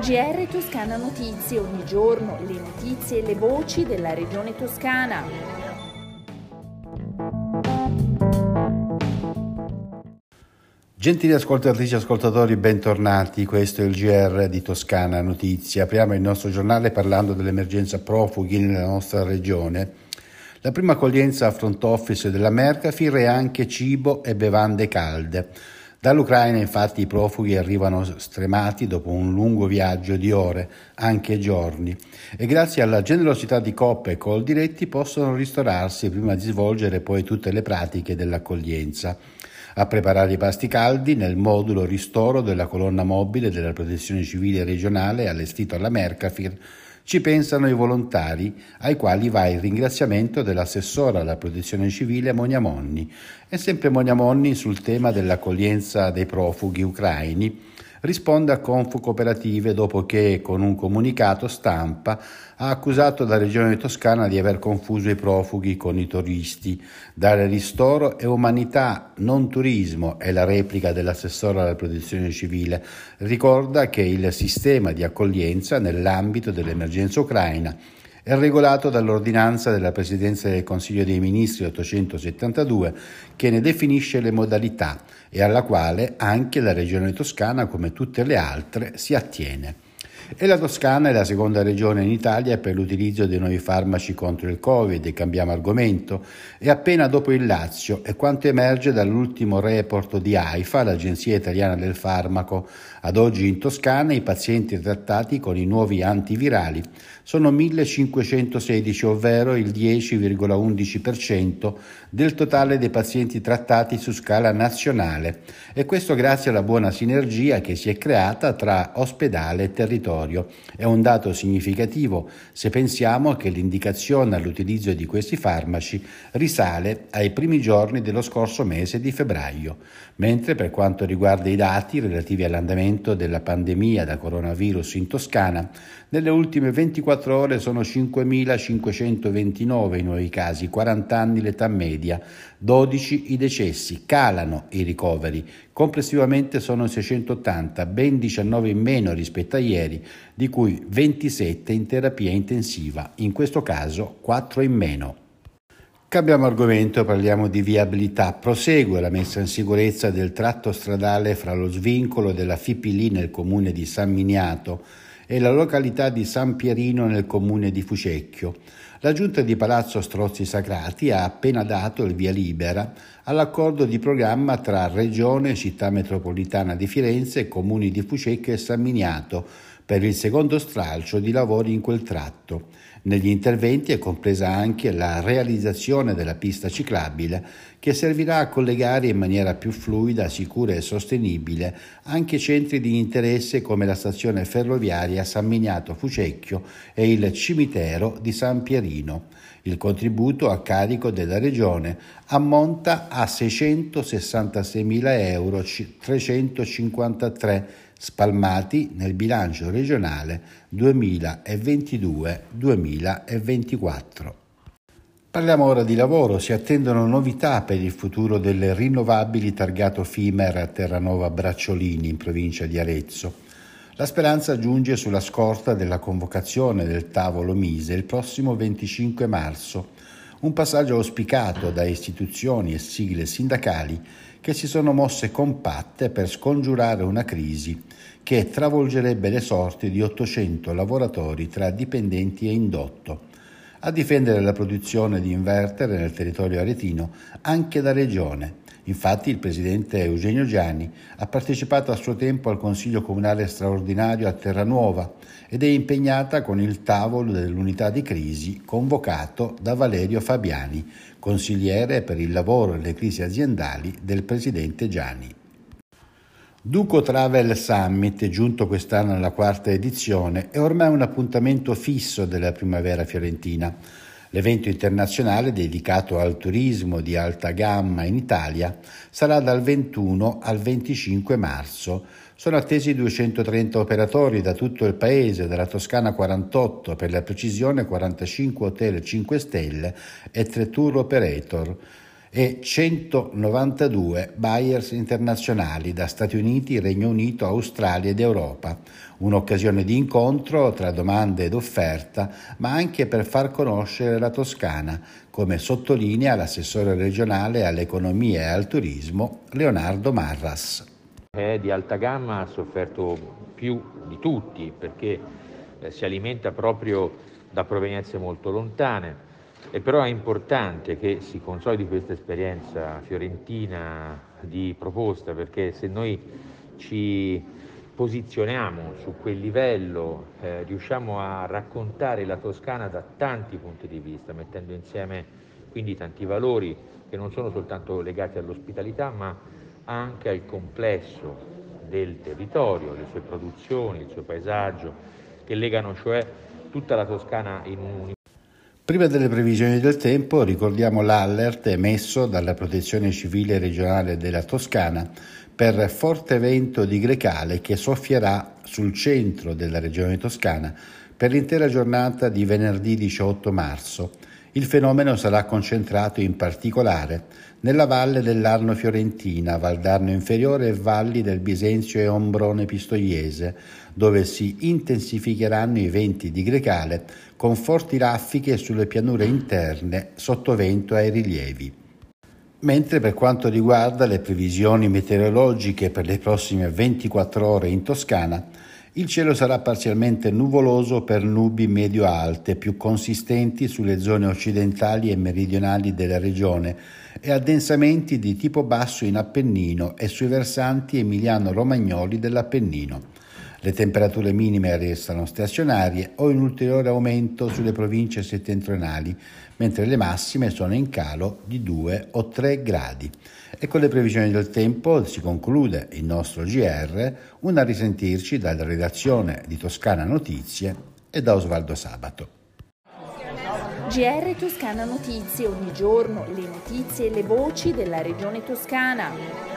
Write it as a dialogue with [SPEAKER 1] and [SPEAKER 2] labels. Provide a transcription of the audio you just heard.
[SPEAKER 1] GR Toscana Notizie, ogni giorno le notizie e le voci della regione toscana.
[SPEAKER 2] Gentili ascoltatrici e ascoltatori, bentornati. Questo è il GR di Toscana Notizie. Apriamo il nostro giornale parlando dell'emergenza profughi nella nostra regione. La prima accoglienza a front office della Mercafir è anche cibo e bevande calde. Dall'Ucraina infatti i profughi arrivano stremati dopo un lungo viaggio di ore, anche giorni, e grazie alla generosità di Coppe e Coldiretti possono ristorarsi prima di svolgere poi tutte le pratiche dell'accoglienza. A preparare i pasti caldi nel modulo ristoro della colonna mobile della Protezione Civile regionale allestito alla Mercafir ci pensano i volontari, ai quali va il ringraziamento dell'assessora alla protezione civile Monia Monni. E sempre Monia Monni sul tema dell'accoglienza dei profughi ucraini risponde a Confu Cooperative dopo che, con un comunicato stampa, ha accusato la Regione Toscana di aver confuso i profughi con i turisti. Dare ristoro e umanità, non turismo, è la replica dell'assessore alla protezione civile. Ricorda che il sistema di accoglienza nell'ambito dell'emergenza ucraina è regolato dall'ordinanza della Presidenza del Consiglio dei Ministri 872 che ne definisce le modalità e alla quale anche la Regione Toscana, come tutte le altre, si attiene. E la Toscana è la seconda regione in Italia per l'utilizzo dei nuovi farmaci contro il Covid, e cambiamo argomento, e appena dopo il Lazio è quanto emerge dall'ultimo report di AIFA, l'Agenzia Italiana del Farmaco. Ad oggi in Toscana i pazienti trattati con i nuovi antivirali sono 1516, ovvero il 10,11% del totale dei pazienti trattati su scala nazionale e questo grazie alla buona sinergia che si è creata tra ospedale e territorio. È un dato significativo se pensiamo che l'indicazione all'utilizzo di questi farmaci risale ai primi giorni dello scorso mese di febbraio, mentre per quanto riguarda i dati relativi all'andamento della pandemia da coronavirus in Toscana, nelle ultime 24 ore sono 5.529 i nuovi casi, 40 anni l'età media, 12 i decessi, calano i ricoveri, complessivamente sono 680, ben 19 in meno rispetto a ieri, di cui 27 in terapia intensiva, in questo caso 4 in meno. Cambiamo argomento, parliamo di viabilità. Prosegue la messa in sicurezza del tratto stradale fra lo svincolo della Fipili nel comune di San Miniato e la località di San Pierino nel comune di Fucecchio. La giunta di Palazzo Strozzi Sacrati ha appena dato il via libera all'accordo di programma tra Regione, Città Metropolitana di Firenze comuni di Fucecchio e San Miniato per il secondo stralcio di lavori in quel tratto. Negli interventi è compresa anche la realizzazione della pista ciclabile che servirà a collegare in maniera più fluida, sicura e sostenibile anche centri di interesse come la stazione ferroviaria San Miniato Fucecchio e il cimitero di San Pierino. Il contributo a carico della Regione ammonta a 666.000 euro 353 spalmati nel bilancio regionale 2022-2024. Parliamo ora di lavoro, si attendono novità per il futuro delle rinnovabili targato Fimer a Terranova Bracciolini in provincia di Arezzo. La speranza giunge sulla scorta della convocazione del tavolo Mise il prossimo 25 marzo, un passaggio auspicato da istituzioni e sigle sindacali che si sono mosse compatte per scongiurare una crisi che travolgerebbe le sorti di 800 lavoratori tra dipendenti e indotto. A difendere la produzione di inverter nel territorio aretino anche la Regione. Infatti il presidente Eugenio Gianni ha partecipato a suo tempo al Consiglio Comunale straordinario a Terranuova ed è impegnata con il tavolo dell'unità di crisi convocato da Valerio Fabiani, consigliere per il lavoro e le crisi aziendali del presidente Gianni. Duco Travel Summit, giunto quest'anno alla quarta edizione, è ormai un appuntamento fisso della primavera fiorentina L'evento internazionale dedicato al turismo di alta gamma in Italia sarà dal 21 al 25 marzo. Sono attesi 230 operatori da tutto il paese, dalla Toscana 48, per la precisione 45 hotel 5 stelle e 3 tour operator e 192 buyers internazionali da Stati Uniti, Regno Unito, Australia ed Europa. Un'occasione di incontro tra domande ed offerta, ma anche per far conoscere la Toscana, come sottolinea l'assessore regionale all'economia e al turismo Leonardo Marras.
[SPEAKER 3] È di alta gamma, ha sofferto più di tutti perché eh, si alimenta proprio da provenienze molto lontane e però è importante che si consolidi questa esperienza fiorentina di proposta perché se noi ci posizioniamo su quel livello, eh, riusciamo a raccontare la Toscana da tanti punti di vista, mettendo insieme quindi tanti valori che non sono soltanto legati all'ospitalità, ma anche al complesso del territorio, le sue produzioni, il suo paesaggio, che legano cioè tutta la Toscana in un
[SPEAKER 2] Prima delle previsioni del tempo ricordiamo l'allert emesso dalla Protezione Civile Regionale della Toscana per forte vento di grecale che soffierà sul centro della regione toscana per l'intera giornata di venerdì 18 marzo. Il fenomeno sarà concentrato in particolare nella valle dell'Arno Fiorentina, Valdarno Inferiore e valli del Bisenzio e Ombrone Pistoiese, dove si intensificheranno i venti di grecale con forti raffiche sulle pianure interne sotto vento ai rilievi. Mentre per quanto riguarda le previsioni meteorologiche per le prossime 24 ore in Toscana, il cielo sarà parzialmente nuvoloso per nubi medio-alte, più consistenti sulle zone occidentali e meridionali della regione e addensamenti di tipo basso in Appennino e sui versanti emiliano-romagnoli dell'Appennino. Le temperature minime restano stazionarie o in ulteriore aumento sulle province settentrionali, mentre le massime sono in calo di 2 o 3 gradi. E con le previsioni del tempo si conclude il nostro GR, una risentirci dalla redazione di Toscana Notizie e da Osvaldo Sabato.
[SPEAKER 1] GR Toscana Notizie, ogni giorno le notizie e le voci della regione toscana.